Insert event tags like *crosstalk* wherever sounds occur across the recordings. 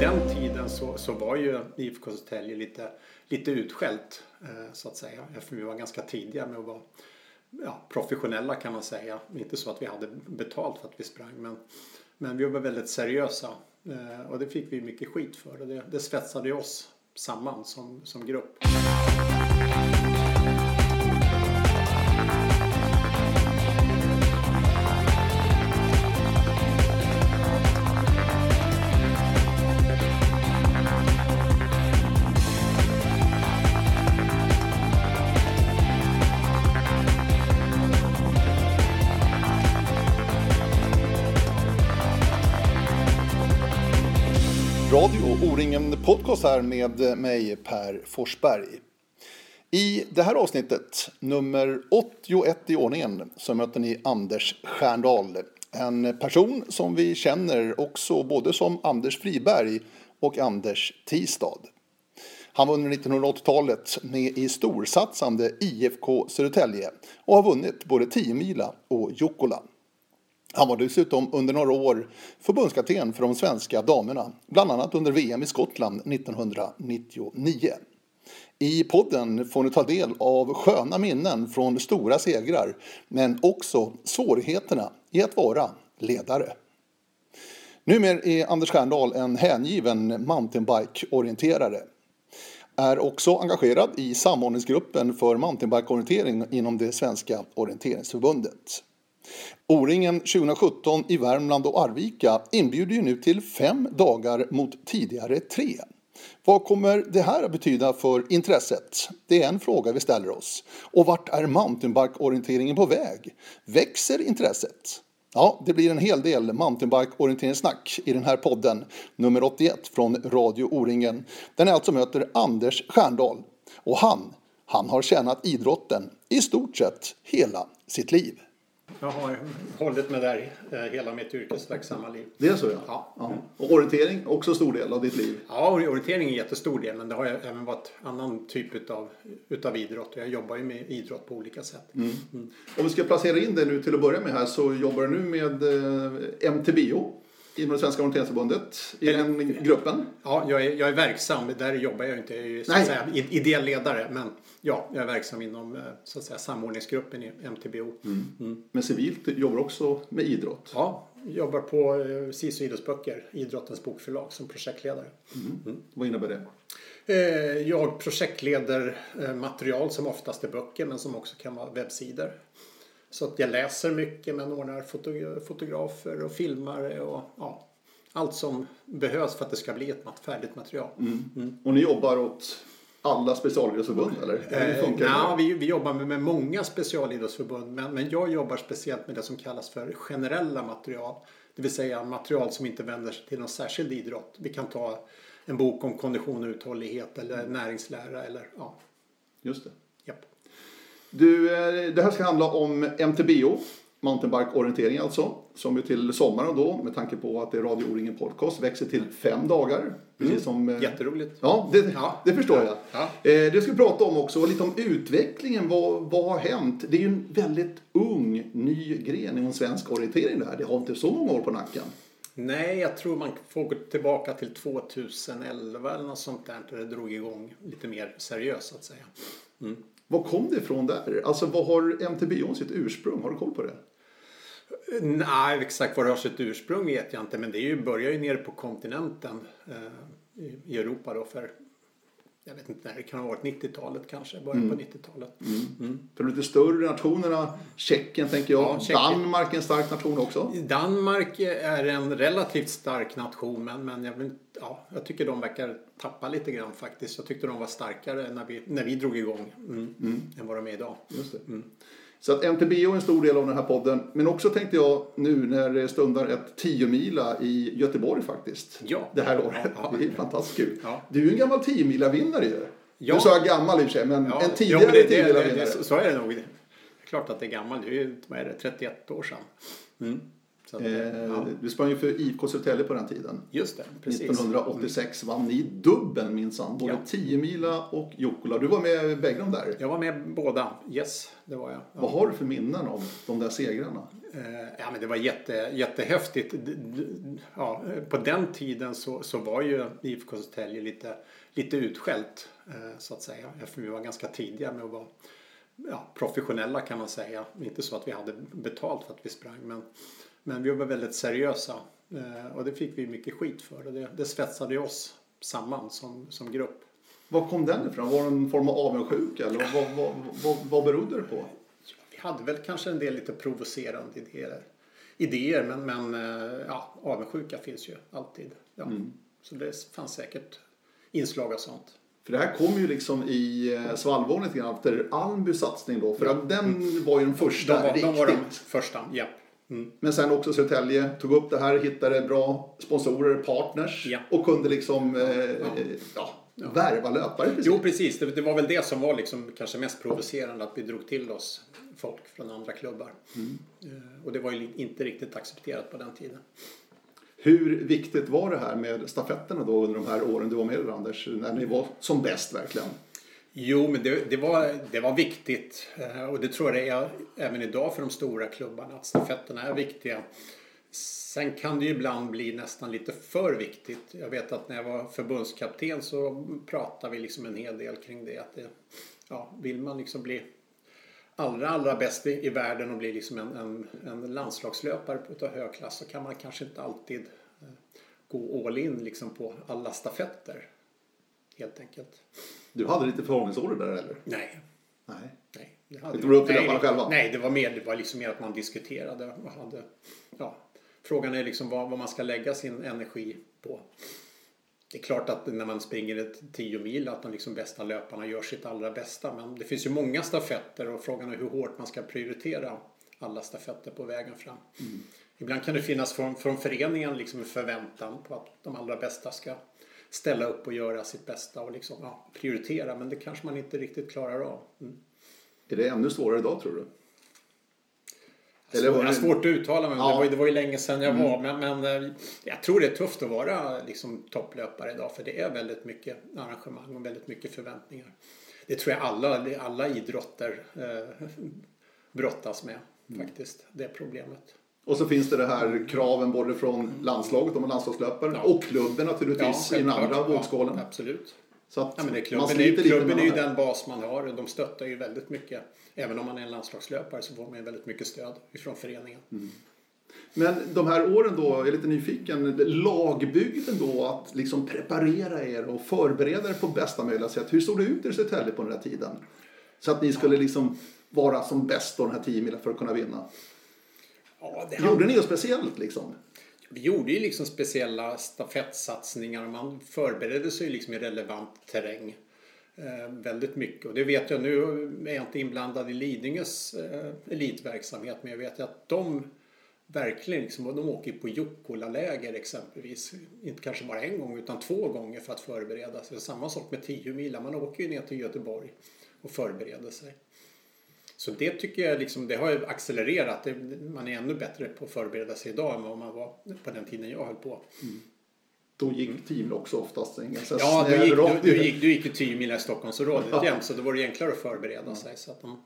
den tiden så, så var ju IFK Södertälje lite, lite utskällt eh, så att säga. Eftersom vi var ganska tidiga med att vara ja, professionella kan man säga. Inte så att vi hade betalt för att vi sprang men, men vi var väldigt seriösa. Eh, och det fick vi mycket skit för och det, det svetsade oss samman som, som grupp. Podcast här med mig Per Forsberg. I det här avsnittet, nummer 81 i ordningen, så möter ni Anders Stjärndal. En person som vi känner också både som Anders Friberg och Anders Tistad. Han var under 1980-talet med i storsatsande IFK Södertälje och har vunnit både 10 mila och Jukkola. Han var dessutom under några år förbundskapten för de svenska damerna, bland annat under VM i Skottland 1999. I podden får ni ta del av sköna minnen från stora segrar, men också svårigheterna i att vara ledare. Numera är Anders Stjärndal en hängiven mountainbike-orienterare. Är också engagerad i samordningsgruppen för mountainbike-orientering inom det svenska orienteringsförbundet. O-ringen 2017 i Värmland och Arvika inbjuder ju nu till fem dagar mot tidigare tre. Vad kommer det här att betyda för intresset? Det är en fråga vi ställer oss. Och vart är mountainbike-orienteringen på väg? Växer intresset? Ja, det blir en hel del mountainbike-orienteringssnack i den här podden, nummer 81 från Radio O-ringen. Den är alltså möter Anders Stjärndal. Och han, han har tjänat idrotten i stort sett hela sitt liv. Jag har hållit mig där eh, hela mitt yrkesverksamma liv. Det är så ja. Ja. ja. Och orientering, också stor del av ditt liv. Ja, orientering är en jättestor del men det har även varit annan typ utav, utav idrott. Jag jobbar ju med idrott på olika sätt. Mm. Om vi ska placera in det nu till att börja med här så jobbar du nu med eh, MTBO inom det Svenska Orienteringsförbundet i den gruppen. Ja, jag är, jag är verksam. Där jobbar jag inte. Jag är så att säga ideell ledare. Men ja, jag är verksam inom eh, så att säga, samordningsgruppen i MTBO. Mm. Men civilt jobbar också med idrott. Ja, jobbar på eh, SISU idrottsböcker, idrottens bokförlag, som projektledare. Vad innebär det? Eh, Jag projektleder material som oftast är böcker men som också kan vara webbsidor. Så att jag läser mycket men ordnar foto- fotografer och filmare och ja, allt som behövs för att det ska bli ett färdigt material. Och ni jobbar åt alla specialidrottsförbund eller? Hur Eh, funkar nja, vi, vi jobbar med, med många specialidrottsförbund men, men jag jobbar speciellt med det som kallas för generella material. Det vill säga material som inte vänder sig till någon särskild idrott. Vi kan ta en bok om kondition och uthållighet eller näringslära eller ja, Just det. Du, eh, det här ska handla om MTBO, mountainbike-orientering alltså, som ju till sommaren då, med tanke på att det är Radio O-ringen podcast, växer till fem dagar. Precis som... eh, Jätteroligt. Ja, det, Ja. det förstår jag. Ja. Eh, det ska vi prata om också, lite om utvecklingen. Vad, vad har hänt? Det är ju en väldigt ung, ny gren inom svensk orientering det här. Det har inte så många år på nacken. Nej, jag tror man får gå tillbaka till 2011 eller något sånt där. Där det drog igång lite mer seriöst så att säga. Vad kom det ifrån där? Alltså vad har MTBO sitt ursprung? Har du koll på det? Nej, exakt var det har sitt ursprung vet jag inte. Men det är ju, börjar ju nere på kontinenten eh, i Europa då för jag vet inte när det kan ha varit 90-talet kanske, början på 90-talet. För de lite större nationerna, Tjeckien tänker jag, Ja, Tjeckien. Danmark är en stark nation också. Danmark är en relativt stark nation men, men jag, vill, ja, jag tycker de verkar tappa lite grann faktiskt. Jag tyckte de var starkare när vi, när vi drog igång mm, än vad de är idag. Just det. Så att MTBO är en stor del av den här podden. Men också tänkte jag nu när det stundar ett 10 mila i Göteborg faktiskt. Ja. Det här året. Ja, ja. Det är fantastiskt kul. Ja. Du är ju en gammal 10 mila vinnare ju. Ja. Nu sa jag gammal i och för sig, men Ja, en ja, tidigare det, 10 det, mila vinnare. så, är det nog. Det är klart att det är gammalt. Det är ju vad är det, 31 år sedan. Mm. Att, Eh, ja, Du sprang ju för IFK Södertälje på den tiden. just det, precis. 1986 vann ni dubbeln minsann. Både Ja. 10 mila och Jukkola. Du var med bägge de där. Jag var med båda. Yes, det var jag. Ja. Vad har du för minnen av de där segrarna? Eh, ja, men det var jätte, jättehäftigt. Ja, på den tiden så, så var ju IFK Södertälje lite, lite utskällt eh, så att säga. För vi var ganska tidiga med att vara ja, professionella kan man säga. Inte så att vi hade betalt för att vi sprang men, men vi var väldigt seriösa. Eh, och det fick vi mycket skit för det, det svetsade oss samman som, som grupp. Var kom den ifrån? Var det en form av avundsjuka eller vad, vad, vad, vad berodde det på? Vi hade väl kanske en del lite provocerande idéer. idéer men, men ja, avundsjuka finns ju alltid. Ja. Mm. Så det fanns säkert inslag av sånt. För det här kom ju liksom i eh, svallvågen lite grann efter Almbys satsning då. För att den var ju den första de var, riktigt. De var de första, ja. Mm. Men sen också Södertälje tog upp det här, hittade bra sponsorer, partners ja. och kunde liksom eh, ja. Ja, värva löpare. Precis. Jo precis, det, det, var väl det som var liksom kanske mest provocerande att vi drog till oss folk från andra klubbar. Mm. Eh, och det var ju inte riktigt accepterat på den tiden. Hur viktigt var det här med stafetterna då under de här åren du var med Anders, när ni var som bäst verkligen? Jo, men det, det, var, det var viktigt eh, och det tror jag det är även idag för de stora klubbarna att stafetterna är viktiga. Sen kan det ju ibland bli nästan lite för viktigt. Jag vet att när jag var förbundskapten så pratade vi liksom en hel del kring det. Att det, ja, vill man liksom bli allra, allra bäst i, i världen och bli liksom en, en, en landslagslöpare på hög klass så kan man kanske inte alltid eh, gå all in liksom på alla stafetter. Helt enkelt. Du hade lite förhållningsorder där eller? Nej. Nej. Nej. Det hade var upp löparna själva? Nej, det var mer, det var liksom mer att man diskuterade. Och hade, ja, frågan är liksom vad, vad man ska lägga sin energi på. Det är klart att när man springer ett 10 mil att de liksom bästa löparna gör sitt allra bästa. Men det finns ju många stafetter och frågan är hur hårt man ska prioritera alla stafetter på vägen fram. Mm. Ibland kan det finnas från, från föreningen liksom en förväntan på att de allra bästa ska ställa upp och göra sitt bästa och liksom, ja, prioritera. Men det kanske man inte riktigt klarar av. Mm. Är det ännu svårare idag tror du? Eller var det... svårt att uttala mig. Ja. Det, var, det var ju länge sedan jag mm. var. Men, men eh, jag tror det är tufft att vara liksom, topplöpare idag. För det är väldigt mycket arrangemang och väldigt mycket förväntningar. Det tror jag alla, alla idrotter eh, *laughs* brottas med mm. faktiskt. Det problemet. Och så finns det det här kraven både från landslaget om landslagslöpare ja. och klubben naturligtvis ja, i den andra vågskålen. Ja, absolut. Så att ja, men det, klubben, är, klubben är ju den bas man har och de stöttar ju väldigt mycket. Även om man är en landslagslöpare så får man ju väldigt mycket stöd ifrån föreningen. Mm. Men de här åren då, jag är lite nyfiken, lagbygden då att liksom preparera er och förbereda er på bästa möjliga sätt. Hur såg det ut i Södertälje på den här tiden? Så att ni skulle liksom vara som bäst den här 10 milen för att kunna vinna. Ja, det Gjorde ni något speciellt liksom? Vi gjorde ju liksom speciella stafettsatsningar och man förberedde sig liksom i relevant terräng eh, väldigt mycket. Och det vet jag, nu är jag inte inblandad i Lidingös eh, elitverksamhet men jag vet att de verkligen liksom, de åker på Jukkola-läger exempelvis. Inte kanske bara en gång utan två gånger för att förbereda sig. Samma sak med 10 mil, man åker ju ner till Göteborg och förbereder sig. Så det tycker jag liksom, det har accelererat. man är ännu bättre på att förbereda sig idag än vad man var på den tiden jag höll på. Mm. Då gick teamen också oftast en ganska Ja, du gick, du, du, gick, du gick ju 10 mil i Stockholmsområdet ja. jämt så då var det enklare att förbereda ja. sig. Så att de...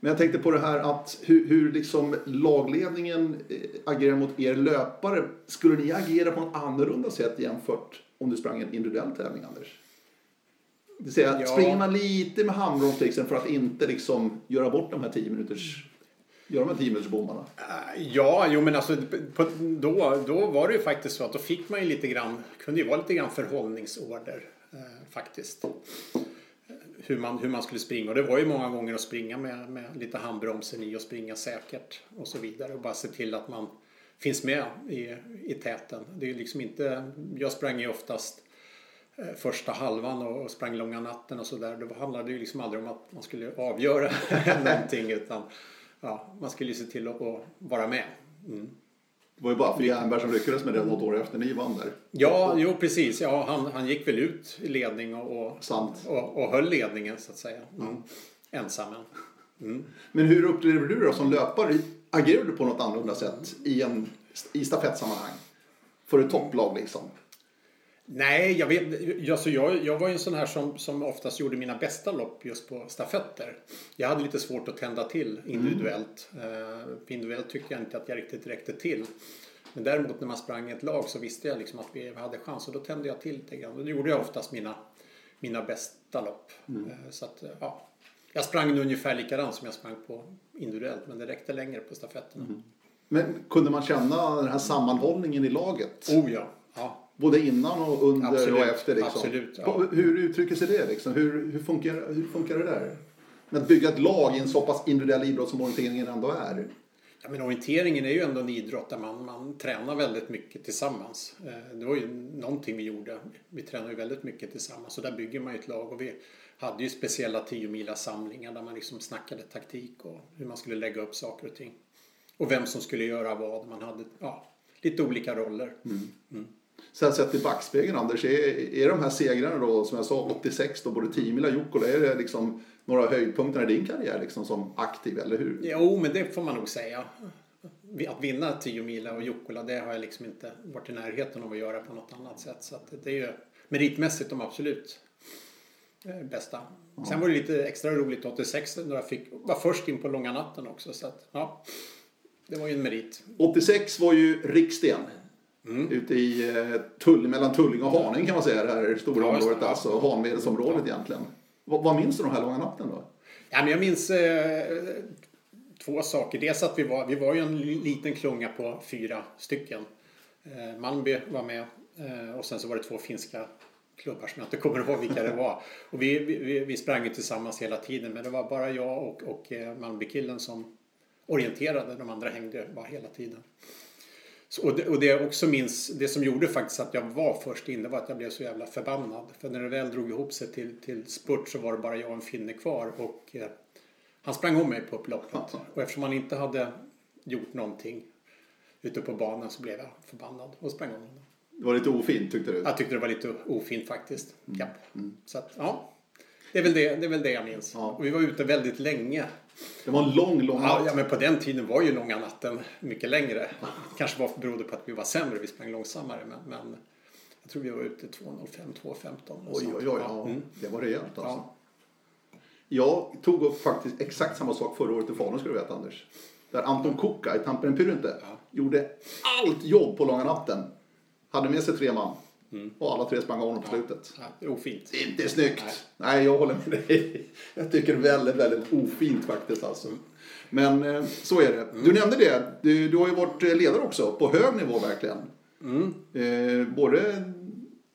Men jag tänkte på det här att hur, hur liksom lagledningen eh, agerar mot er löpare. Skulle ni agera på något annorlunda sätt jämfört om du sprang en individuell tävling, Anders? Det vill säga, ja. springer man lite med handbromsflixen för att inte liksom göra bort de här 10 minuters Gör de här 10 minuters bommarna? Ja, jo men alltså på, då, då var det ju faktiskt så att då fick man ju lite grann, kunde ju vara lite grann förhållningsorder eh, faktiskt. Hur man, hur man skulle springa och det var ju många gånger att springa med, med lite handbromsen i och springa säkert och så vidare och bara se till att man finns med i, i täten. Det är liksom inte, jag sprang ju oftast Eh, första halvan och sprang långa natten och sådär. Då handlade det ju liksom aldrig om att man skulle avgöra *laughs* någonting utan ja, man skulle ju se till att, vara med. Mm. Det var ju bara för Jernberg som lyckades med det något år efter ni vann där. Ja, jo precis. Ja, han, han gick väl ut i ledning och, och, och, och höll ledningen så att säga. Mm. Ensam. Mm. Men hur upplever du då som löpare? Agerar du på något annorlunda sätt i, en, i stafettsammanhang? För ett topplag liksom? Nej, jag, vet, alltså jag, jag var ju en sån här som, som oftast gjorde mina bästa lopp just på stafetter. Jag hade lite svårt att tända till individuellt. Mm. individuellt tyckte jag inte att jag riktigt räckte till. Men däremot när man sprang i ett lag så visste jag liksom att vi hade chans och då tände jag till lite grann. Då gjorde jag oftast mina, mina bästa lopp. Mm. Eh, så att, ja. Jag sprang ungefär likadant som jag sprang på individuellt men det räckte längre på stafetterna. Mm. Men kunde man känna den här sammanhållningen i laget? Oh ja. ja. Både innan och under absolut, och efter? Liksom. Absolut, ja. Hur uttrycker sig det? Liksom? Hur, hur, funkar, hur funkar det där? Med att bygga ett lag i en så pass individuell idrott som orienteringen ändå är? Ja, men orienteringen är ju ändå en idrott där man, man tränar väldigt mycket tillsammans. Eh, det var ju någonting vi gjorde. Vi tränade ju väldigt mycket tillsammans och där bygger man ju ett lag. Och vi hade ju speciella 10 mila samlingar där man liksom snackade taktik och hur man skulle lägga upp saker och ting. Och vem som skulle göra vad. Man hade ja, lite olika roller. Mm. Mm. Sen sett i backspegeln Anders, är, är de här segrarna då som jag sa 86 då både 10 mila Jukkola, är det liksom några höjdpunkter i din karriär liksom som aktiv eller hur? Jo, men det får man nog säga. Att vinna 10 mila och Jukkola det har jag liksom inte varit i närheten av att göra på något annat sätt. Så det är ju meritmässigt de absolut eh, bästa. Sen var det lite extra roligt 86 då jag fick var först in på långa natten också. Så att, ja, det var ju en merit. 86 var ju Riksten. Mm. Ute i eh, Tull, mellan Tulling och Haninge kan man säga, det här stora ja, området, alltså Hanvedesområdet ja. egentligen. Vad, vad minns du de här långa natten då? Ja, men jag minns eh, två saker. Dels att vi var, vi var ju en liten klunga på fyra stycken. Eh, Malmby var med eh, och sen så var det två finska klubbar som jag inte kommer ihåg vilka det var. Och vi, vi, vi sprang ju tillsammans hela tiden men det var bara jag och, och eh, Malmbykillen som orienterade. De andra hängde bara hela tiden. Så, och, det, och det jag också minns, det som gjorde faktiskt att jag var först in, det var att jag blev så jävla förbannad. För när det väl drog ihop sig till, till spurt så var det bara jag och en finne kvar. Och eh, han sprang om mig på upploppet. Och eftersom han inte hade gjort någonting ute på banan så blev jag förbannad och sprang om honom. Det var lite ofint tyckte du? Jag tyckte det var lite ofint faktiskt. Mm. Ja. Mm. Så att, ja. Det är väl det, det, är väl det jag minns. Ja. Och vi var ute väldigt länge. Det var en lång, lång natt. Ja, men på den tiden var ju långa natten mycket längre. Kanske var, berodde på att vi var sämre, vi sprang långsammare. Men, men jag tror vi var ute 2.05, 2.15. Oj, oj, oj. Ja. Mm. Det var rejält alltså. Ja. Jag tog upp faktiskt exakt samma sak förra året i Falun ska du veta Anders. Där Anton Kuka i Tampere Pyrynte ja. gjorde allt jobb på långa natten. Hade med sig tre man. Mm. Och alla tre sprang av honom på slutet. Ja, ofint. Inte snyggt. Nej. Nej. jag håller med dig. Jag tycker väldigt, väldigt ofint faktiskt alltså. Men eh, så är det. Du nämnde det. Du, du har ju varit ledare också, på hög nivå verkligen. Mm. Eh, både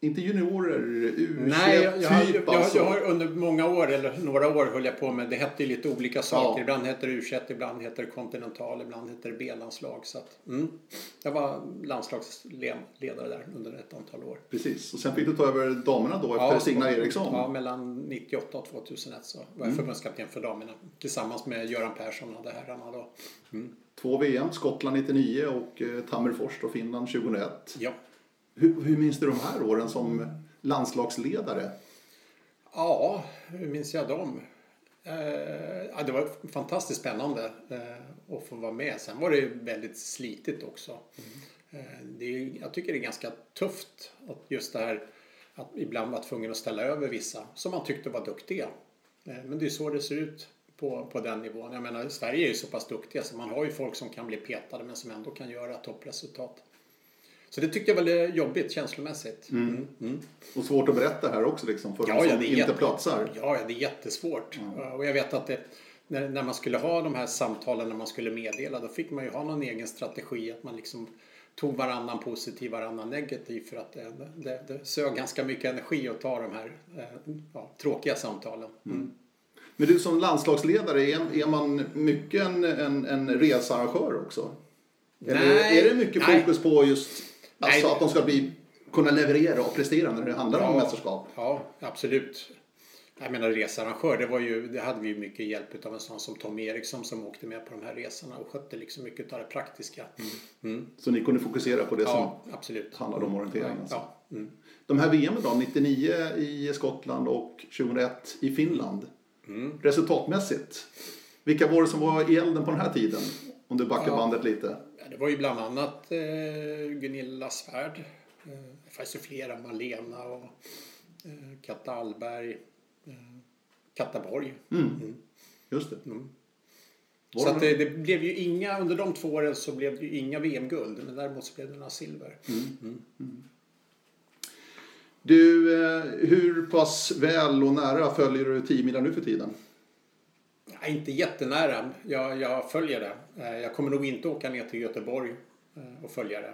inte juniorer, u Nej, jag, jag, typ jag, alltså. jag, har under många år, eller några år höll jag på med, det hette ju lite olika saker. Ja. Ibland hette det u ibland hette det kontinental, ibland hette det B-landslag. Så att, mm, jag var landslagsledare där under ett antal år. Precis, och sen fick du ta över damerna då efter ja, Signa Eriksson. Ja, mellan 98 och 2001 så var jag mm. förbundskapten för damerna tillsammans med Göran Persson och herrarna då. Mm. Två VM, Skottland 99 och eh, Tammerfors och Finland 2001. Ja. Hur, hur minns du de här åren som landslagsledare? Ja, hur minns jag dem? Eh, det var fantastiskt spännande eh, att få vara med. Sen var det väldigt slitigt också. Mm. Eh, det är, jag tycker det är ganska tufft att just det här att ibland vara tvungen att ställa över vissa som man tyckte var duktiga. Eh, men det är så det ser ut på, på den nivån. Jag menar, Sverige är ju så pass duktiga så man har ju folk som kan bli petade men som ändå kan göra toppresultat. Så det tyckte jag var jobbigt känslomässigt. Mm. Mm. Mm. Och svårt att berätta här också liksom för ja, de som ja, inte jätte... platsar. Ja, det är jättesvårt. Och jag vet att det, när, när, man skulle ha de här samtalen när man skulle meddela då fick man ju ha någon egen strategi. Att man liksom tog varannan positiv, varannan negativ för att det, det, det sög ganska mycket energi att ta de här eh, ja, tråkiga samtalen. Mm. mm. Men du som landslagsledare, är, är man mycket en, en, en researrangör också? Eller nej, är det mycket fokus nej. på just Alltså Nej. att de ska bli, kunna leverera och prestera när det handlar ja, om mästerskap. Ja, absolut. Jag menar researrangör, det, var ju, det hade vi ju mycket hjälp av en sån som Tom Eriksson som åkte med på de här resorna och skötte liksom mycket av det praktiska. Mm. Mm. Så ni kunde fokusera på det ja, som absolut. handlade om orientering? Alltså. Ja. Mm. De här VM då, 99 i Skottland och 2001 i Finland. Mm. Resultatmässigt, vilka var det som var i elden på den här tiden? Om du backar ja. bandet lite det var ju bland annat eh, Gunilla Svärd Eh, det fanns ju flera, Malena och eh, Katta Allberg, eh, Katta Borg. Mm. Just det. Var Så det det, blev ju inga, under de två åren så blev det ju inga VM-guld. Men däremot så blev det några silver. Du, eh, hur pass väl och nära följer du 10 milen nu för tiden? Ja, inte jättenära. Jag, jag följer det. Eh, Jag kommer nog inte åka ner till Göteborg eh, och följa det.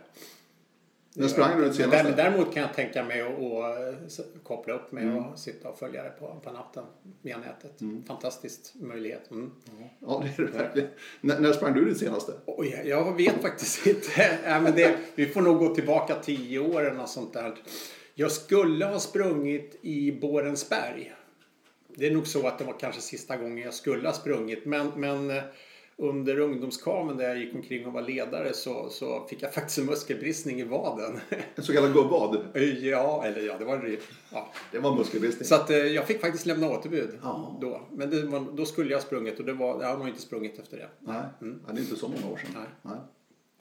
När sprang du senaste? där- Däremot kan jag tänka mig att, koppla upp mig Mm. och sitta och följa det på, på natten via nätet. Fantastisk möjlighet. Mm. Ja, det är det verkligen. När, när sprang du det senaste? Oj, jag vet faktiskt inte. *laughs* Ja, men det, vi får nog gå tillbaka tio år eller något sånt där. Jag skulle ha sprungit i Borensberg. Det är nog så att det var kanske sista gången jag skulle ha sprungit. Men, men eh, under ungdomskamen där jag gick omkring och var ledare så, så fick jag faktiskt en muskelbristning i vaden. *laughs* En så kallad gubbad. ja, eller ja, det var en ja. Det var muskelbristning. Så att eh, jag fick faktiskt lämna återbud Ja. då. Men var, då skulle jag ha sprungit och det var, jag har nog inte sprungit efter det. Nej, ja, det är inte så många år sedan. Nej. Nej.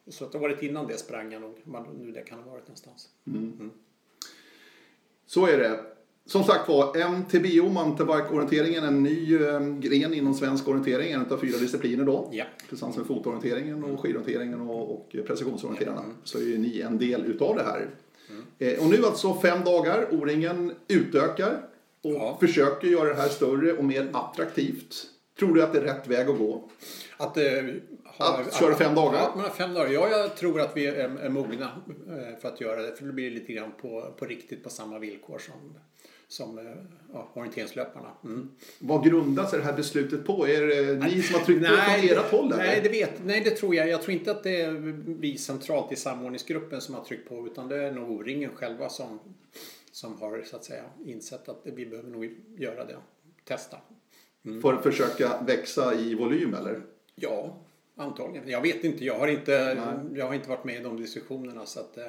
Så att det varit innan det sprang jag nog. Nu det kan ha varit någonstans. Så är det. Som sagt var, MTBO, mountainbike-orienteringen, en ny eh, gren inom svensk orientering, en av fyra discipliner då. Ja. Tillsammans med fotorienteringen och skidorienteringen och, och precisionsorienterarna. Så är ju ni en del utav det här. Eh, och nu alltså fem dagar, O-ringen utökar och Ja. försöker göra det här större och mer attraktivt. Tror du att det är rätt väg att gå? Att, eh, ha, Att köra fem dagar? Men fem dagar. Ja, jag tror att vi är, är mogna eh, för att göra det. För det blir lite grann på, på riktigt på samma villkor som, som eh, ja, orienteringslöparna. Mm. Vad grundar sig det här beslutet på? Är det ni som har tryckt på från ert håll? eller? nej, det vet, nej, det tror jag. Jag tror inte att det är vi centralt i samordningsgruppen som har tryckt på. Utan det är nog O-ringen själva som, som har så att säga insett att vi behöver nog göra det. Testa. För att försöka växa i volym eller? Ja, antagligen. Jag vet inte. Jag har inte, jag har inte varit med i de diskussionerna. Så att, eh,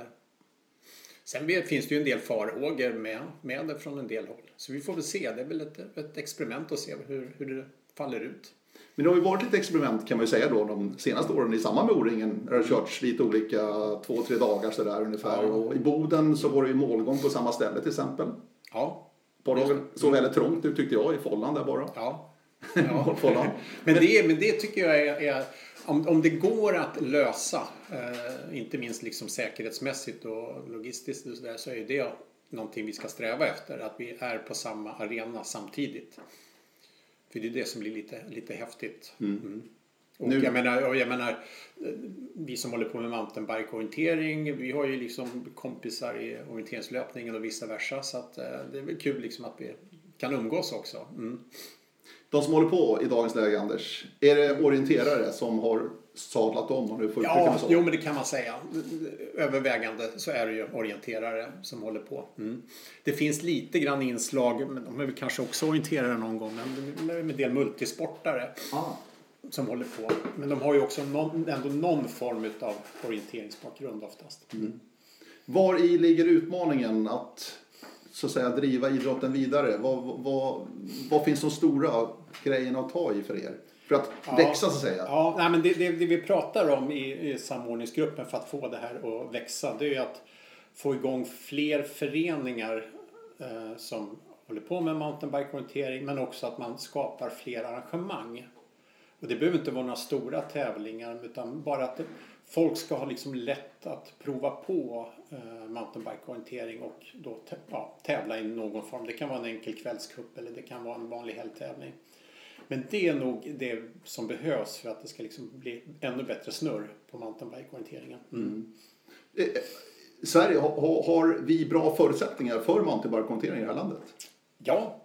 sen finns det ju en del farhågor med, med det från en del håll. Så vi får väl se. Det är väl ett, ett experiment att se hur, hur det faller ut. Men det har ju varit lite experiment kan man ju säga då de senaste åren i samband med O-ringen. Det har körts lite olika, två, tre dagar sådär ungefär. Ja. Och i Boden så var det ju målgång på samma ställe till exempel. Ja. Ett par dagar såg väldigt trångt ut tyckte jag i Follan där bara. Ja. *laughs* ja. *laughs* Men, det, men det tycker jag är, är om, om det går att lösa, eh, inte minst liksom säkerhetsmässigt och logistiskt och så, där, så är det någonting vi ska sträva efter. Att vi är på samma arena samtidigt. För det är det som blir lite, lite häftigt. Mm. Och Nu- jag, menar, och jag menar, eh, vi som håller på med mountainbike-orientering, vi har ju liksom kompisar i orienteringslöpningen och vice versa. Så att, eh, det är väl kul liksom att vi kan umgås också. Mm. De som håller på i dagens läge Anders, är det orienterare som har sadlat om om du får Ja, jo men det kan man säga. Övervägande så är det ju orienterare som håller på. Mm. Det finns lite grann inslag, men de är väl kanske också orienterare någon gång, men det är en del multisportare Ah. som håller på. Men de har ju också någon, ändå någon form av orienteringsbakgrund oftast. Var i ligger utmaningen att så att säga driva idrotten vidare? Vad, vad, vad finns de stora grejerna att ta i för er? För att Ja. växa så att säga. Ja, nej, men det, det, det vi pratar om i, i samordningsgruppen för att få det här att växa det är att få igång fler föreningar eh, som håller på med mountainbike-orientering men också att man skapar fler arrangemang. Och det behöver inte vara några stora tävlingar utan bara att det, folk ska ha liksom lätt att prova på eh, mountainbike-orientering och då ja, tävla i någon form. Det kan vara en enkel kvällscup eller det kan vara en vanlig helgtävling. Men det är nog det som behövs för att det ska liksom bli ännu bättre snurr på mountainbike-orienteringen. Eh, Sverige, har, har- har vi bra förutsättningar för mountainbike-orientering i det här landet? Ja,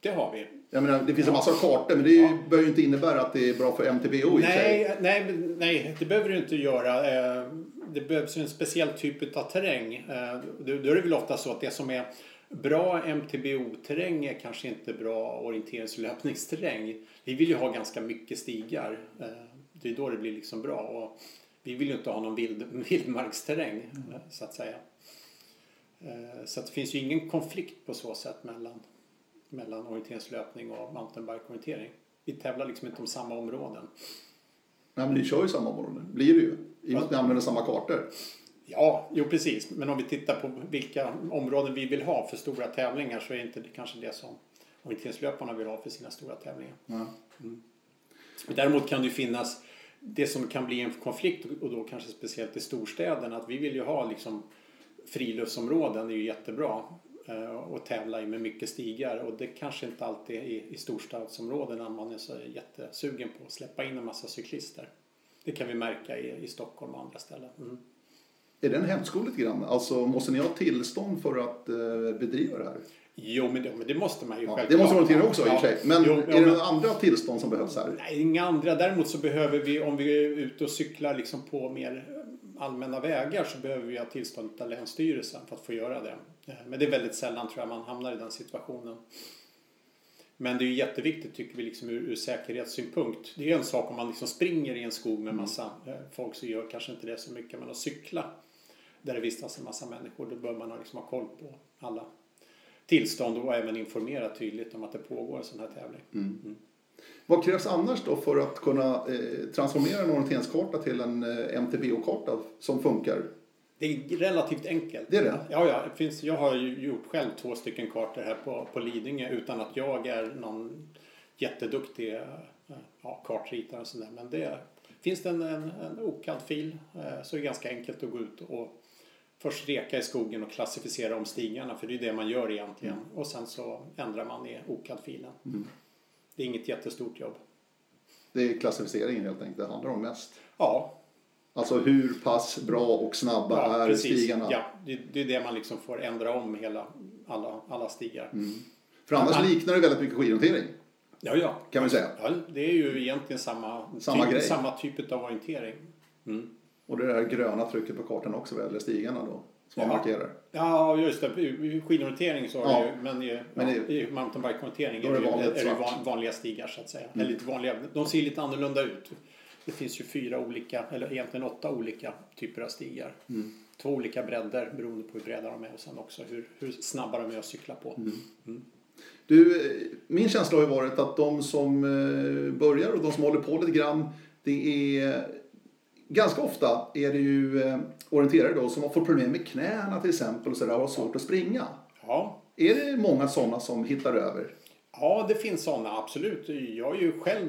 det har vi. Jag menar, det finns en massa kartor men det ju, behöver ju inte innebära att det är bra för MTBO i och för sig. Nej, nej, nej, det behöver du inte göra. Eh, Det behövs ju en speciell typ av terräng. Eh, Då är det väl ofta så att det som är bra MTBO-terräng är kanske inte bra orienteringslöpningsterräng. Vi vill ju ha ganska mycket stigar. Eh, Det är då det blir liksom bra. Och vi vill ju inte ha någon vild, *laughs* vildmarksterräng eh, så att säga. Så att det finns ju ingen konflikt på så sätt mellan, mellan orienteringslöpning och mountainbike-orientering. Vi tävlar liksom inte om samma områden. Nej, men ni kör ju samma område. Blir det ju. I och med att ni använder samma kartor. Ja, jo precis. Men om vi tittar på vilka områden vi vill ha för stora tävlingar så är inte det kanske det som orienteringslöparna vill ha för sina stora tävlingar. Ja. Däremot kan det ju finnas det som kan bli en konflikt och då kanske speciellt i storstäderna att vi vill ju ha liksom friluftsområden, är ju jättebra och tävla i med mycket stigar och det kanske inte alltid är i, i storstadsområdena man är så jättesugen på att släppa in en massa cyklister. Det kan vi märka i, i Stockholm och andra ställen. Mm. Är det en hämsko lite grann? Alltså måste ni ha tillstånd för att eh, bedriva det här? Jo, men det, men det måste man ju Ja, självklart. det måste orientering också i och för sig. Men Jo, är ja, det några andra tillstånd som behövs här? Nej, inga andra. Däremot så behöver vi, om vi är ute och cyklar liksom på mer allmänna vägar så behöver vi ha tillstånd av Länsstyrelsen för att få göra det. Eh, Men det är väldigt sällan tror jag man hamnar i den situationen. Men det är ju jätteviktigt tycker vi liksom ur, ur säkerhetssynpunkt. Det är en sak om man liksom springer i en skog med massa eh, folk så gör kanske inte det så mycket. Men att cykla där det vistas en massa människor då bör man ha, liksom ha koll på alla tillstånd och även informera tydligt om att det pågår en sån här tävling. Vad krävs annars då för att kunna eh, transformera en orienteringskarta till en eh, MTBO-karta som funkar? Det är relativt enkelt. Det är det? Ja, ja. Det finns, jag har ju gjort själv två stycken kartor här på, på Lidingö utan att jag är någon jätteduktig eh, ja, kartritare och sådär. Men det finns det en, en, en okad fil eh, så är det ganska enkelt att gå ut och först reka i skogen och klassificera om stigarna för det är det man gör egentligen. Och sen så ändrar man i okad-filen. Det är inget jättestort jobb. Det är klassificeringen helt enkelt det handlar om mest. Ja, Alltså hur pass bra och snabba är stigarna? Ja, det, det är det man liksom får ändra om hela, alla, alla stigar. För annars Ja. liknar det väldigt mycket skidorientering Ja, ja. kan man säga. Ja, det är ju egentligen samma, Samma typ, grej. samma typ av orientering. Mm. Och det där gröna trycket på kartan också vad gäller stigarna då som man Ja. markerar. Ja, just det. Skidorientering så är Ja. det ju, men, i, Men ja, i- i mountainbike-orientering är är det, vanliga stigar så att säga. Mm. Eller lite vanliga. De ser lite annorlunda ut. Det finns ju fyra olika, eller egentligen åtta olika typer av stigar. Mm. Två olika bredder beroende på hur breda de är och sen också hur, hur snabba de är att cykla på. Mm. Du, eh, min känsla har ju varit att de som eh, börjar och de som håller på lite grann, det är ganska ofta är det ju eh, orienterare då som har fått problem med knäna till exempel och sådär och har svårt att springa. Ja, Är det många sådana som hittar över? Ja, det finns sådana, absolut. Jag är ju själv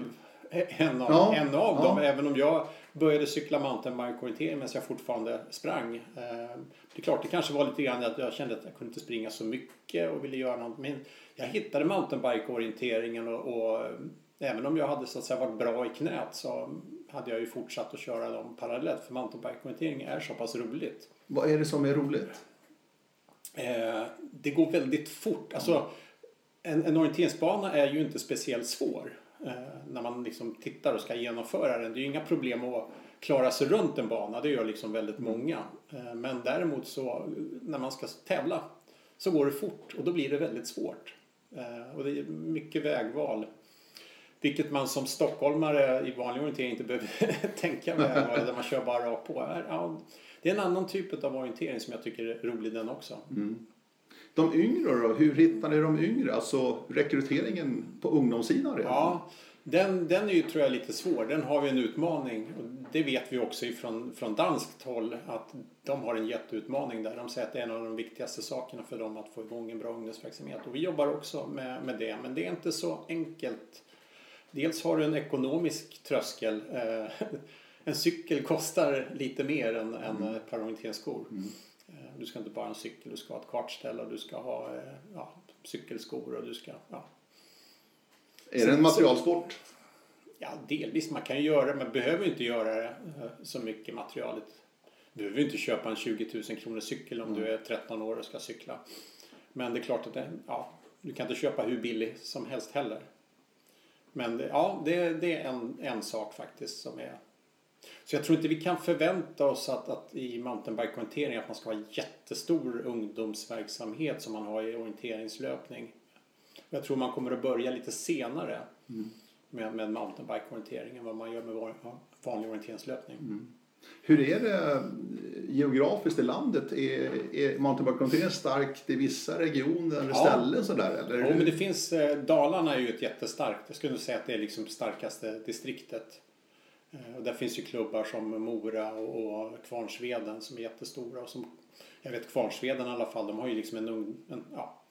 *laughs* en av, Ja, en av ja. dem, även om jag började cykla mountainbike-orientering medan jag fortfarande sprang. Eh, Det är klart, det kanske var lite grann att jag kände att jag kunde inte springa så mycket och ville göra något. Men jag hittade mountainbike-orienteringen och, och eh, även om jag hade så att säga varit bra i knät så hade jag ju fortsatt att köra dem parallellt. För mountainbike-orientering är så pass roligt. Vad är det som är roligt? Eh, det går väldigt fort. Alltså, en, en orienteringsbana är ju inte speciellt svår när man liksom tittar och ska genomföra den. Det är ju inga problem att klara sig runt en bana. Det gör liksom väldigt många. Eh, men däremot så när man ska tävla så går det fort och då blir det väldigt svårt. Eh, och det är mycket vägval. Vilket man som stockholmare i vanlig orientering inte behöver *laughs* tänka vägval *laughs* där man kör bara rakt på. Ja, det är en annan typ av orientering som jag tycker är rolig den också. De yngre då, hur hittar ni de yngre? Alltså rekryteringen på ungdomssidan redan? Ja, den, den är ju tror jag lite svår. Den har vi en utmaning. Och det vet vi också ifrån, från danskt håll att de har en jätteutmaning där. De säger att det är en av de viktigaste sakerna för dem att få igång en bra ungdomsverksamhet. Och vi jobbar också med, med det. Men det är inte så enkelt. Dels har du en ekonomisk tröskel. Eh, *laughs* en cykel kostar lite mer än, än ett par orienteringsskor. Eh, Du ska inte bara ha en cykel, du ska ha ett kartställ och du ska ha eh, ja, cykelskor och du ska ja, Är det en materialsport? Ja, delvis. Man kan ju göra det, men behöver inte göra det eh, så mycket materialet. Du behöver inte köpa en 20 000 kronor cykel om du är 13 år och ska cykla. Men det är klart att det, ja, du kan inte köpa hur billig som helst heller. Men det, ja, det, det är en, en sak faktiskt som är... Så jag tror inte vi kan förvänta oss att, att i mountainbike-orientering att man ska ha jättestor ungdomsverksamhet som man har i orienteringslöpning. Jag tror man kommer att börja lite senare med, med mountainbike-orientering än vad man gör med van- vanlig orienteringslöpning. Hur är det eh, geografiskt i landet? Är, är mountainbike-orienteringen starkt i vissa regioner eller Ja. ställen sådär? Eller? Jo, men det finns, eh, Dalarna är ju ett jättestarkt, jag skulle nog säga att det är liksom starkaste distriktet. Eh, Och där finns ju klubbar som Mora och, Kvarnsveden som är jättestora. Och som, jag vet Kvarnsveden i alla fall, de har ju liksom en, en ja,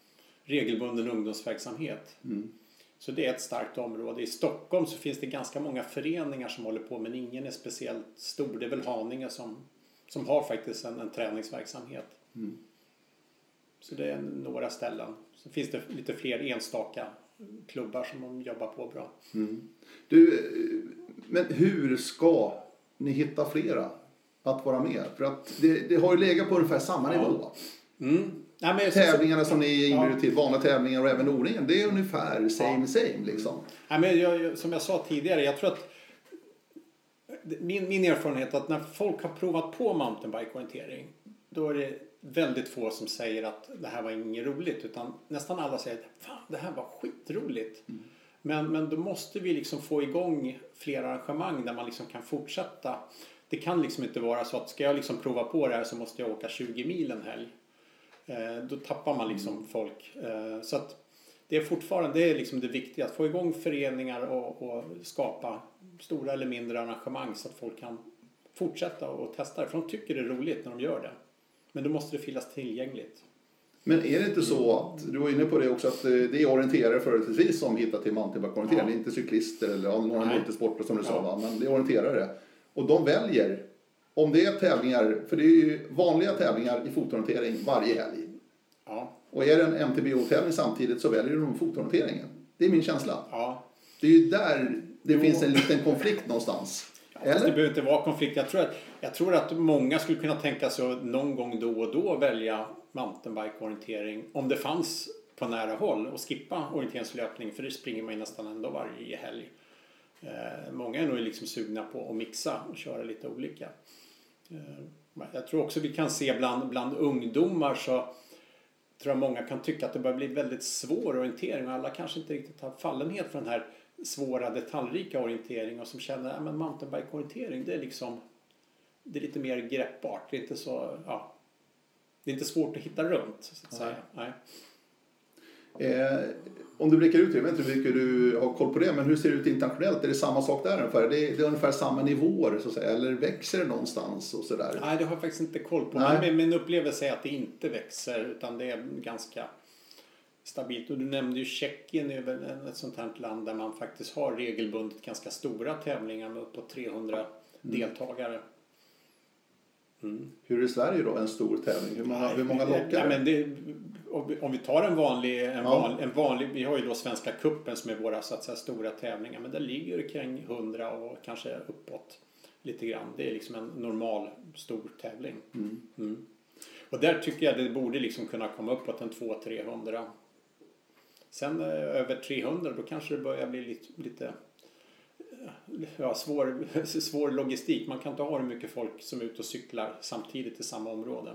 regelbunden ungdomsverksamhet. Så det är ett starkt område. I Stockholm så finns det ganska många föreningar som håller på men ingen är speciellt stor. Det är väl Haninge som, som har faktiskt en, en träningsverksamhet. Så det är några ställen. Så finns det lite fler enstaka klubbar som de jobbar på bra. Du, eh, men hur ska ni hitta flera att vara med? För att det, det har ju legat på ungefär samma nivå. Mm. Nej, Tävlingarna som ni inbjuder Ja. till, vanliga tävlingar och även O-ringen, det är ungefär same same liksom. nej, men jag, som jag sa tidigare, jag tror att min, min erfarenhet är att när folk har provat på mountainbike-orientering då är det väldigt få som säger att det här var inget roligt utan nästan alla säger att Fan, det här var skitroligt. Men, men då måste vi liksom få igång fler arrangemang där man liksom kan fortsätta. Det kan liksom inte vara så att ska jag liksom prova på det här så måste jag åka 20 mil en helg. Eh, då tappar man liksom folk. Eh, så att det är fortfarande det är liksom det viktiga. Att få igång föreningar och, och skapa stora eller mindre arrangemang så att folk kan fortsätta och testa det. För de tycker det är roligt när de gör det. Men då måste det finnas tillgängligt. Men är det inte så att, du var inne på det också, att eh, det är orienterare företrädesvis som hittar till mountainbike-orientering. Det är inte cyklister eller några motorsporter som du sa, va? men det är orienterare. Och de väljer, om det är tävlingar, för det är ju vanliga tävlingar i fotorientering varje helg. Ja, Och är det en MTBO-tävling samtidigt så väljer de fotorienteringen. Det är min känsla. ja. Det är ju där det Jo. finns en liten konflikt någonstans. Fast det Eller? behöver inte vara konflikt. Jag tror, att, jag tror att många skulle kunna tänka sig att någon gång då och då välja mountainbike-orientering om det fanns på nära håll och skippa orienteringslöpning för det springer man ju nästan ändå varje helg. Eh, många är nog liksom sugna på att mixa och köra lite olika. Eh, jag tror också vi kan se bland, bland ungdomar så tror jag många kan tycka att det börjar bli väldigt svår orientering och alla kanske inte riktigt har fallenhet för den här svåra detaljrika orientering och som känner att mountainbike-orientering det är liksom det är lite mer greppbart. Det är inte så, ja, det är inte svårt att hitta runt så att säga. Nej. Eh, om du blickar ut, jag vet inte hur mycket du har koll på det, men hur ser det ut internationellt? Är det samma sak där ungefär? Det är, det är ungefär samma nivåer så att säga, eller växer det någonstans och sådär? Nej, det har jag faktiskt inte koll på. Nej. Men min upplevelse är att det inte växer utan det är ganska stabilt. Och du nämnde ju Tjeckien är väl ett sånt här land där man faktiskt har regelbundet ganska stora tävlingar med uppåt 300 deltagare. Hur är Sverige då, en stor tävling? Hur många, hur många Nej, lockar det? men det? Om vi- tar en vanlig, en, Ja. vanlig, en vanlig, vi har ju då Svenska kuppen som är våra så att säga, stora tävlingar, men där ligger det kring 100 och kanske uppåt lite grann. Det är liksom en normal stor tävling. Mm. Och där tycker jag det borde liksom kunna komma uppåt en 200-300. Sen eh, över 300 då kanske det börjar bli lite, lite eh, ja, svår, *laughs* svår logistik. Man kan inte ha hur mycket folk som är ute och cyklar samtidigt i samma område.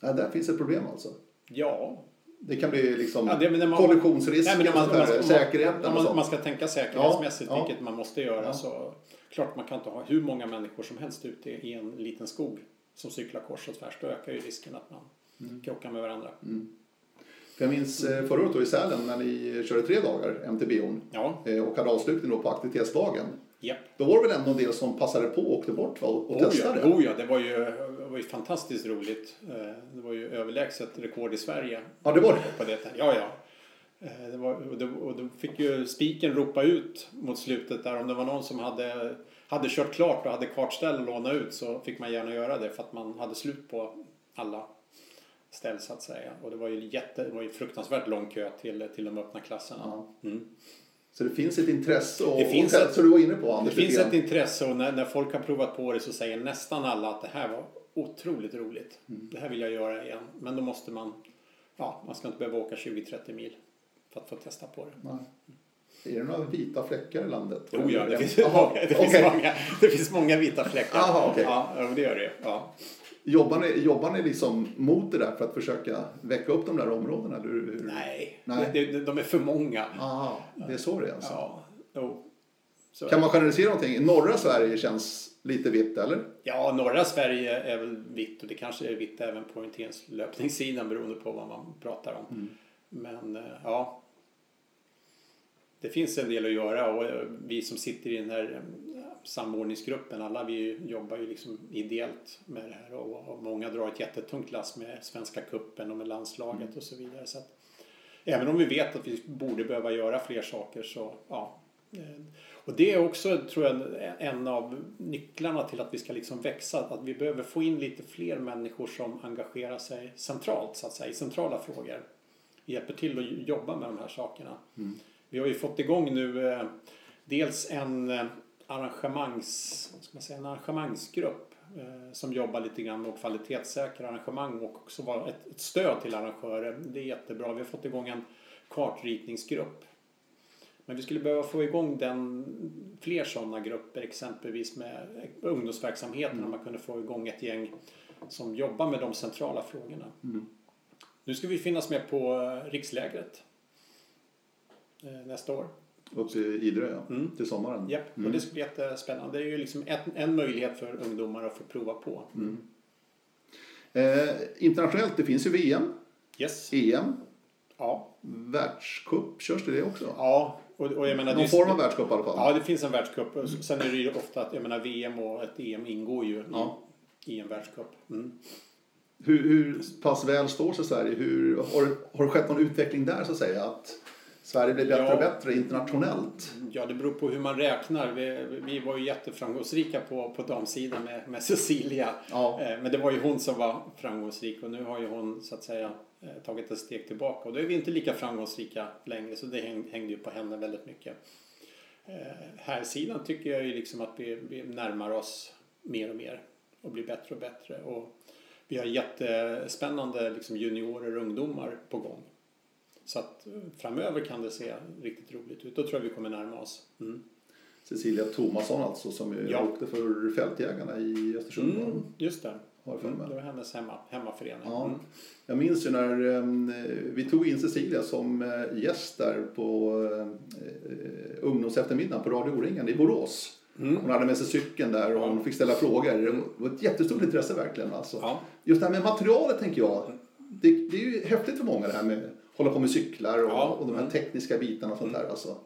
Ja, där finns ett problem alltså. Ja, Det kan bli liksom Ja, det- men man- kollisionsrisk, Nej, men man, man, man, säkerheten och sånt. man ska tänka säkerhetsmässigt, Ja, ja. vilket man måste göra, Ja. så klart man kan inte ha hur många människor som helst ute i en liten skog som cyklar kors och tvärs. Då ökar ju risken att man Mm. krockar med varandra. För jag minns eh, förra året då i Sälen när ni körde tre dagar, MTBO'n, Ja, eh, och hade avslutning på aktivitetsdagen. japp. Då var det väl ändå en del som passade på och åkte bort va, och, Oh ja, testade? oh ja, det var ju, det var ju fantastiskt roligt. Eh, Det var ju överlägset rekord i Sverige Ja, det var det. på det. Ja, ja. Det var, och, då, och då fick ju spiken ropa ut mot slutet där om det var någon som hade, hade kört klart och hade kartställ att låna ut så fick man gärna göra det för att man hade slut på alla ställ så att säga. Och det var ju jätte, det var ju fruktansvärt lång kö till, till de öppna klasserna. Mm. Så det finns ett intresse och, Det finns och ett- du var inne på Det Anders. finns lite grann. ett intresse och när, när folk har provat på det så säger nästan alla att det här var otroligt roligt. Mm. Det här vill jag göra igen. Men då måste man, ja, man ska inte behöva åka 20-30 mil för att få testa på det. Nej. Är det några vita fläckar i landet? Jo, ja, det finns, många, *laughs* det, finns okej. många, det finns många vita fläckar. Jaha, okej. Ja, ja, det gör det. Ja. Jobbar ni, jobbar ni liksom mot det där för att försöka väcka upp de där områdena? Hur, hur? Nej, Nej. Det, det, de är för många. Ah, det är så det är alltså. Ja, jo. Så, Kan man generalisera någonting? Norra Sverige känns lite vitt, eller? ja, norra Sverige är väl vitt och det kanske är vitt även på orienteringslöpningssidan beroende på vad man pratar om. Mm. Men eh, ja, det finns en del att göra och eh, vi som sitter i den här eh, samordningsgruppen, alla vi jobbar ju liksom ideellt med det här och, många drar ett jättetungt lass med Svenska kuppen och med landslaget Mm. och så vidare. Så att, även om vi vet att vi borde behöva göra fler saker så ja. eh, Och det är också, tror jag, en av nycklarna till att vi ska liksom växa. Att vi behöver få in lite fler människor som engagerar sig centralt, så att säga, i centrala frågor. Hjälper till att jobba med de här sakerna. Vi har ju fått igång nu eh, dels en eh, arrangemangs, ska man säga, en arrangemangsgrupp eh, som jobbar lite grann med att kvalitetssäkra arrangemang och också vara ett, ett stöd till arrangörer. Det är jättebra. Vi har fått igång en kartritningsgrupp. Men vi skulle behöva få igång den, fler sådana grupper, exempelvis med ungdomsverksamheten, om man kunde få igång ett gäng som jobbar med de centrala frågorna. Nu ska vi finnas med på eh, rikslägret eh, nästa år. Upp till Idre, ja. Mm. Till sommaren. Japp, och det ska bli jättespännande. Det är ju liksom ett, en möjlighet för ungdomar att få prova på. Eh, internationellt, det finns ju VM, Yes. EM, Ja. världscup. Körs det det också? Ja, och, och jag menar... Någon form av världscup i alla fall. Ja, det finns en världscup. Sen är det ju ofta att, jag menar, VM och ett EM ingår ju Ja. i, i en världscup. Mm. Hur, hur pass väl står sig Sverige? Hur, har, har det skett någon utveckling där så att säga? Att Sverige blir bättre Ja. och bättre internationellt? Ja, det beror på hur man räknar. Vi, vi var ju jätteframgångsrika på, på damsidan med, med Cecilia. Ja. Eh, Men det var ju hon som var framgångsrik och nu har ju hon så att säga eh, tagit ett steg tillbaka. Och då är vi inte lika framgångsrika längre så det häng- hängde ju på henne väldigt mycket. Eh, Här sidan tycker jag ju liksom att vi, vi närmar oss mer och mer och blir bättre och bättre. Och vi har jättespännande liksom juniorer och ungdomar på gång. Så att eh, framöver kan det se riktigt roligt ut. Då tror jag vi kommer närma oss. Mm. Cecilia Thomasson alltså som Ja. åkte för Fältjägarna i Östersund. Mm, just det. Har jag. Mm, det var hennes hemma, hemmaförening. Ja. Mm. Jag minns ju när eh, vi tog in Cecilia som eh, gäst där på eh, ungdomseftermiddagen på Radio O-ringen i Borås. Mm. Hon hade med sig cykeln där och Ja. hon fick ställa frågor. Det var ett jättestort intresse verkligen. Alltså. Ja. Just det här med materialet tänker jag. Det, det är ju häftigt för många det här med hålla på med cyklar och, Ja. och de här Mm. tekniska bitarna och sånt där. Alltså.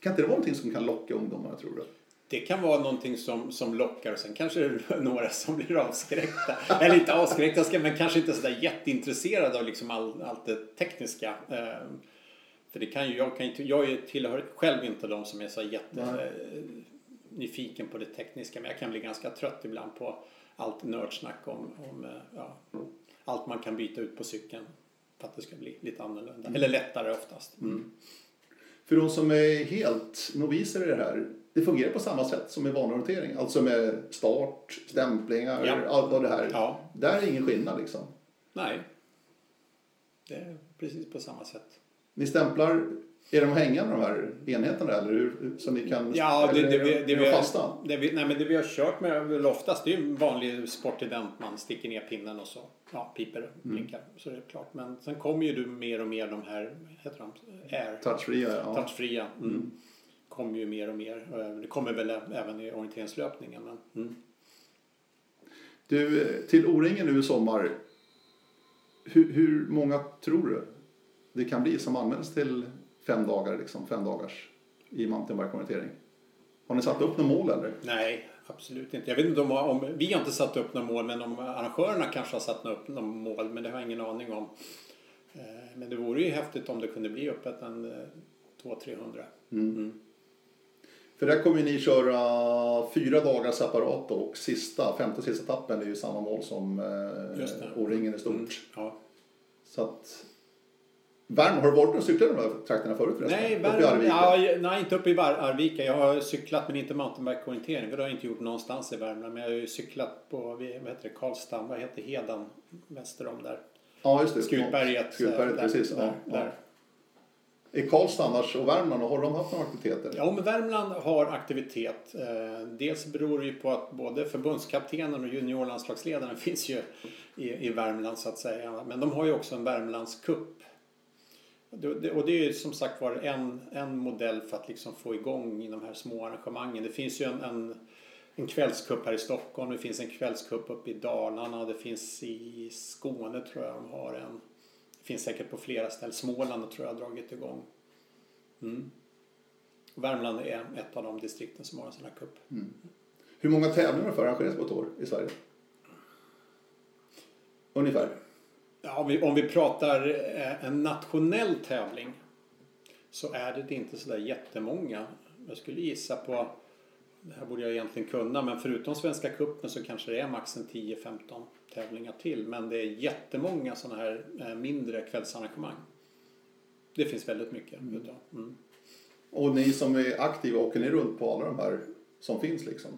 Kan inte det vara någonting som kan locka ungdomarna tror du? Det kan vara någonting som, som lockar och sen kanske det är *laughs* några som blir avskräckta. Eller inte avskräckta, men kanske inte sådär jätteintresserade av liksom all, allt det tekniska. Eh, För det kan ju, jag, kan inte, jag tillhör själv inte de som är så jätte Nej. eh, på det tekniska. Men jag kan bli ganska trött ibland på allt nördsnack om, om eh, ja, allt man kan byta ut på cykeln. För att det ska bli lite annorlunda. Eller lättare oftast. Mm. För de som är helt noviser i det här, det fungerar på samma sätt som i vanorientering. Alltså med start, stämplingar, Ja. allt det här. Ja, Där är ingen skillnad liksom. nej. Det är precis på samma sätt. Ni stämplar, är de hängande de här enheterna eller hur? Så ni kan, Ja, det, det, är vi, de- det, vi, fasta? det, vi, nej, men det vi har kört med väl oftast det är ju en vanlig sportident. Man sticker ner pinnen och så ja, piper och Mm. blinkar. Så det är klart. Men sen kommer ju du mer och mer de här, heter de? Air, Touchfria, ja. touchfria. Mm. Kommer ju mer och mer. Eh, Det kommer väl även i orienteringslöpningen. Men, mm. Du, till O-ringen nu i sommar. Hur, hur många tror du det kan bli som anmäls till fem dagar, liksom, fem dagars i mountainbike-orientering? Har ni satt upp några mål eller? Nej, absolut inte. Jag vet inte om, om vi har inte satt upp några mål men om arrangörerna kanske har satt upp några mål men det har jag ingen aning om. Eh, Men det vore ju häftigt om det kunde bli öppet en eh, 200-300. Mm. För där kommer ni köra fyra dagar separat och sista, femte sista etappen är ju samma mål som eh, O-ringen i stort. Mm. Ja. Så att... Värm, har du varit och cyklat i de här trakterna förut förresten? Nej, Värmland, ja, nej, inte uppe i Var- Arvika. Jag har cyklat men inte mountainbike-orientering. För det har jag inte gjort någonstans i Värmland. Men jag har ju cyklat på, vad heter det, Karlstad, vad heter Hedan väster om där. Ja, just det. Skutberget. Skutberget, eh, där, precis. Där, ja, där. ja. I Karlstad annars och Värmland, har de haft några aktiviteter? Ja, men Värmland har aktivitet. Eh, Dels beror det ju på att både förbundskaptenen och juniorlandslagsledaren *laughs* finns ju i, i Värmland så att säga. Men de har ju också en Värmlandscup. Och det är ju som sagt var en, en modell för att liksom få igång de här små arrangemangen. Det finns ju en, en, en kvällscup här i Stockholm, det finns en kvällscup uppe i Dalarna, det finns i Skåne tror jag de har en. Det finns säkert på flera ställen. Småland tror jag har dragit igång. Mm. Värmland är ett av de distrikten som har en sån här cup. Mm. Hur många tävlingar får arrangeras på ett år i Sverige? Ungefär. Ja, om, vi, om vi pratar eh, en nationell tävling så är det inte sådär jättemånga. Jag skulle gissa på, det här borde jag egentligen kunna, men förutom Svenska cupen så kanske det är max en 10-15 tävlingar till. Men det är jättemånga sådana här eh, mindre kvällsarrangemang. Det finns väldigt mycket Mm. utav. Mm. Och ni som är aktiva, åker ni runt på alla de här som finns liksom?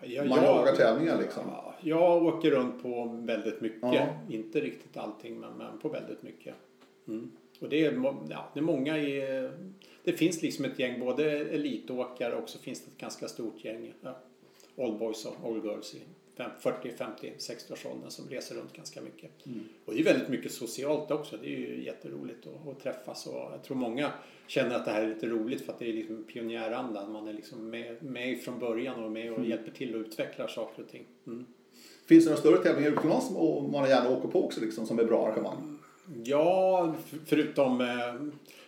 Jag, Man jagar tävlingar liksom? Ja, jag åker runt på väldigt mycket. Ja. Inte riktigt allting men, men på väldigt mycket. Mm. Och det är, ja, det är många i... Det finns liksom ett gäng, både elitåkare och så finns det ett ganska stort gäng ja, old boys och old girls i 40, 50, 60 års åldern som reser runt ganska mycket. Och det är väldigt mycket socialt också. Det är ju jätteroligt att, att träffas och jag tror många känner att det här är lite roligt för att det är liksom pionjärandan. Man är liksom med, med från början och med och hjälper till och utvecklar saker och ting. Mm. Finns det några större tävlingar utomlands och man gärna åker på också liksom, som är bra arrangemang? Ja, förutom eh,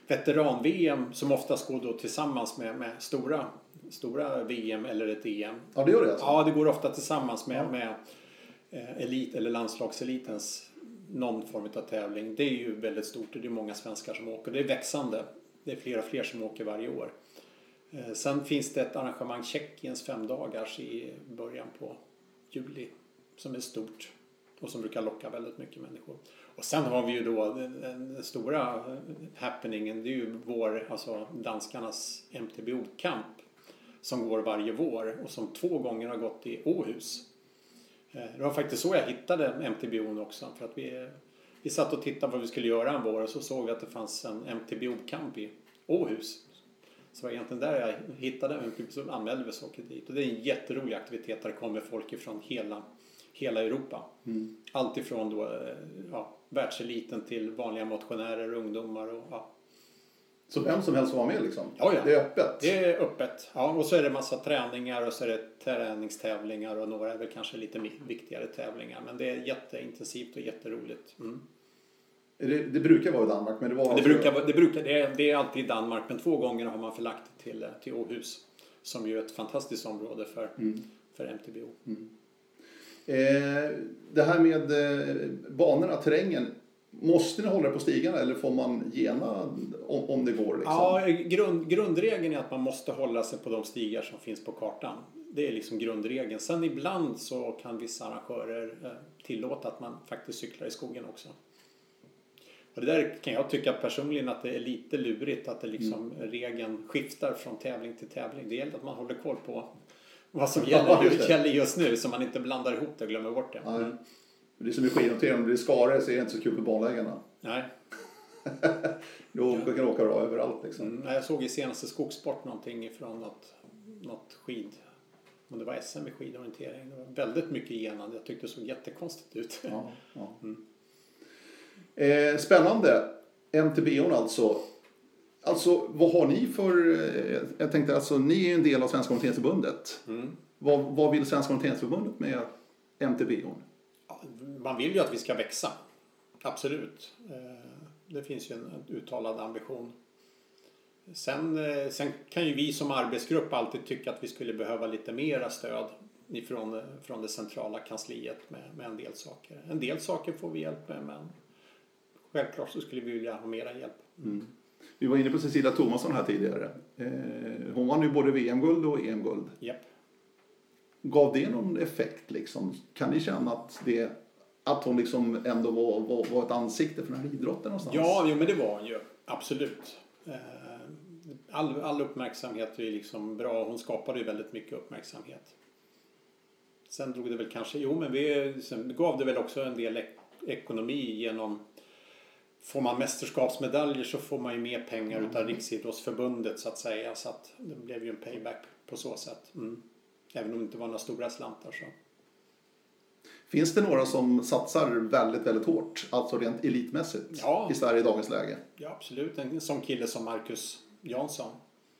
veteran-VM som oftast går då tillsammans med, med stora, stora VM eller ett EM. Ja, det gör det alltså? Ja, det går ofta tillsammans med, med eh, elit eller landslagselitens någon form av tävling. Det är ju väldigt stort och det är många svenskar som åker. Det är växande. Det är fler och fler som åker varje år. Eh, Sen finns det ett arrangemang, Tjeckiens femdagars i början på juli som är stort och som brukar locka väldigt mycket människor. Och sen har vi ju då den, stora happeningen, det är ju vår, alltså danskarnas MTBO-kamp som går varje vår och som två gånger har gått i Åhus. Eh, Det var faktiskt så jag hittade MTBO också. För att vi, vi satt och tittade på vad vi skulle göra en vår och så såg vi att det fanns en MTBO-kamp i Åhus. Så det var egentligen där jag hittade MTBO, så anmälde vi oss och dit. Och det är en jätterolig aktivitet där det kommer folk ifrån hela, hela Europa. Allt ifrån då, eh, ja, världseliten till vanliga motionärer, ungdomar och ja, Så vem som helst får vara med liksom? Ja, ja. Det är öppet? Det är öppet. Ja, och så är det massa träningar och så är det träningstävlingar och några är väl kanske lite viktigare tävlingar. Men det är jätteintensivt och jätteroligt. Mm. Det, det brukar vara i Danmark, men det var Det, alltså- brukar, det, brukar, det, är, det är alltid i Danmark men två gånger har man förlagt det till, till Åhus. Som ju är ett fantastiskt område för, för MTBO. Eh, det här med eh, banorna, terrängen. Måste ni hålla er på stigarna eller får man gena om, om det går? Liksom? Ja, grund, grundregeln är att man måste hålla sig på de stigar som finns på kartan. Det är liksom grundregeln. Sen ibland så kan vissa arrangörer eh, tillåta att man faktiskt cyklar i skogen också. Och det där kan jag tycka personligen att det är lite lurigt att det liksom regeln skiftar från tävling till tävling. Det gäller att man håller koll på *laughs* vad som Ja, gäller, just *laughs* det. gäller just nu så man inte blandar ihop det och glömmer bort det. Nej. Det är som i skidnotering, om det blir skare så är det inte så kul för banläggarna. Nej. *laughs* Då kan du åka bra överallt liksom. Mm, jag såg i senaste Skogssport någonting ifrån något, något skid... Om det var SM i skidorientering. Det var väldigt mycket genande. Jag tyckte det såg jättekonstigt ut. Ja, ja. *laughs* Eh, spännande. MTBO'n alltså. Alltså vad har ni för... Eh, jag tänkte alltså ni är ju en del av Svenska Orienteringsförbundet. Mm. Vad, vad vill Svenska Orienteringsförbundet med MTBO'n? Man vill ju att vi ska växa. Absolut. Eh, Det finns ju en uttalad ambition. Sen, eh, sen kan ju vi som arbetsgrupp alltid tycka att vi skulle behöva lite mera stöd ifrån, från det centrala kansliet med, med en del saker. En del saker får vi hjälp med men självklart så skulle vi vilja ha mera hjälp. Vi var inne på Cecilia Thomasson här tidigare. Eh, hon vann ju både VM-guld och EM-guld. Japp. Gav det någon effekt liksom? Kan ni känna att, det, att hon liksom ändå var, var, var ett ansikte för den här idrotten någonstans? Ja, jo, men det var hon ju. Absolut. Eh, All, all uppmärksamhet är liksom bra. Hon skapade ju väldigt mycket uppmärksamhet. Sen drog det väl kanske, jo men vi, sen gav det väl också en del ek, ekonomi genom Får man mästerskapsmedaljer så får man ju mer pengar utav Riksidrottsförbundet så att säga. Så att det blev ju en payback på så sätt. Mm. Även om det inte var några stora slantar så. Finns det några som satsar väldigt, väldigt hårt, alltså rent elitmässigt, Ja. i Sverige i dagens läge? Ja, absolut. En sån kille som Marcus Jansson.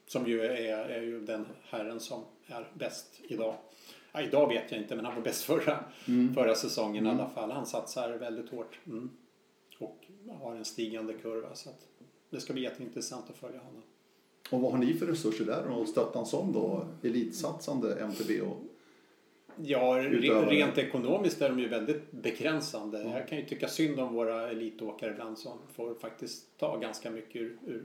Som ju är, är ju den herren som är bäst idag. Ja, idag vet jag inte, men han var bäst förra, förra säsongen i alla fall. Han satsar väldigt hårt. Mm. Och har en stigande kurva. Så att det ska bli jätteintressant att följa honom. Och vad har ni för resurser där och stötta en sån då elitsatsande MTB? Och Ja, Utövare. rent ekonomiskt är de ju väldigt begränsande. Jag kan ju tycka synd om våra elitåkare ibland som får faktiskt ta ganska mycket ur, ur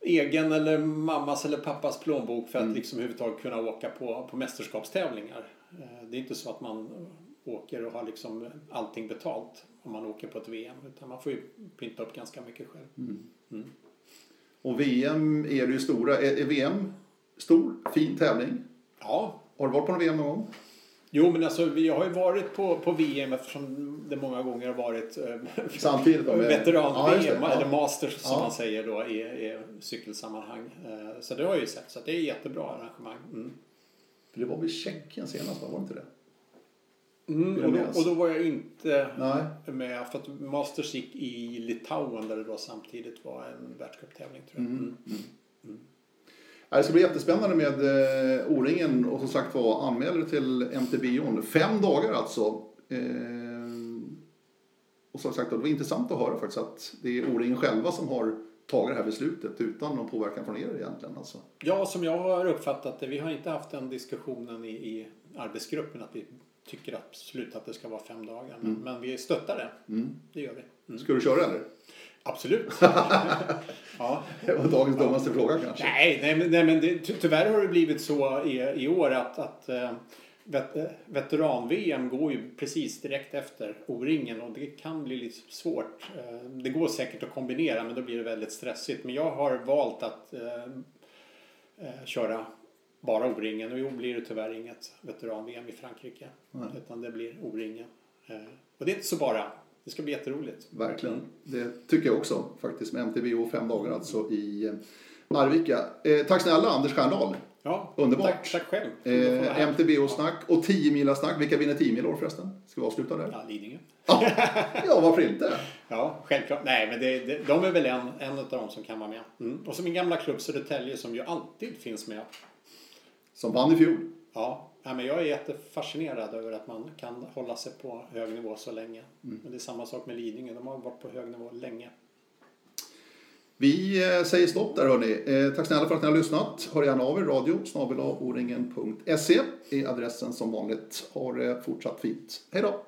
egen eller mammas eller pappas plånbok för att Mm. liksom överhuvudtaget kunna åka på, på mästerskapstävlingar. Eh, Det är inte så att man åker och har liksom allting betalt om man åker på ett VM utan man får ju pynta upp ganska mycket själv. Mm. Och VM är det ju stora. Är, är VM stor, fin tävling? Ja, Har du varit på någon VM någon gång? Jo men alltså vi har ju varit på, på VM eftersom det många gånger har varit eh, Samtidigt Ja, veteran-VM det, ja. eller Masters som Ja. man säger då i, i cykelsammanhang. Eh, Så det har jag ju sett så det är jättebra arrangemang. Mm. För det var väl Tjeckien senast, va? var det inte det? Mm, och, då, och då var jag inte Nej. med för att Masters gick i Litauen där det då samtidigt var en världscuptävling tror jag. Mm. Mm. Ja, Det ska bli jättespännande med eh, O-ringen och som sagt var anmäl dig till MTBon. Fem dagar alltså. Eh, och som sagt det var intressant att höra faktiskt att det är O-ringen själva som har tagit det här beslutet utan någon påverkan från er egentligen. Alltså. Ja, som jag har uppfattat det, vi har inte haft den diskussionen i, i arbetsgruppen att vi tycker absolut att det ska vara fem dagar. Men, men vi stöttar det. Mm. Det gör vi. Mm. Ska du köra eller? Absolut. *laughs* ja. Det var dagens dummaste fråga kanske. Nej, nej, men, nej, men det, ty, tyvärr har det blivit så i, i år att, att eh, vet, eh, veteran-VM går ju precis direkt efter O-ringen och det kan bli lite svårt. Eh, det går säkert att kombinera men då blir det väldigt stressigt. Men jag har valt att köra bara O-ringen och i år blir det tyvärr inget veteran-VM i Frankrike. Nej. Utan det blir O-ringen. Eh, och det är inte så bara. Det ska bli jätteroligt. Verkligen. Det tycker jag också faktiskt med MTBO fem dagar alltså i eh, Arvika. Eh, tack snälla Anders Stjerndahl. Ja, Underbart. Tack, tack själv. Eh. MTBO-snack och 10 mila snack Vilka vinner 10 mil år förresten? Ska vi avsluta där? Ja, Lidingö. Ja, varför inte? Ja, självklart. Nej, men det, det, de är väl en, en av dem som kan vara med. Mm. Och så min gamla klubb Södertälje som ju alltid finns med. Som vann i fjol. Ja, ja, men jag är jättefascinerad över att man kan hålla sig på hög nivå så länge. Men det är samma sak med Lidingö. De har varit på hög nivå länge. Vi eh, säger stopp där hörni. Eh, tack snälla för att ni har lyssnat. Hör gärna av er. Radio oringen.se är adressen som vanligt. Ha det fortsatt fint. Hej då!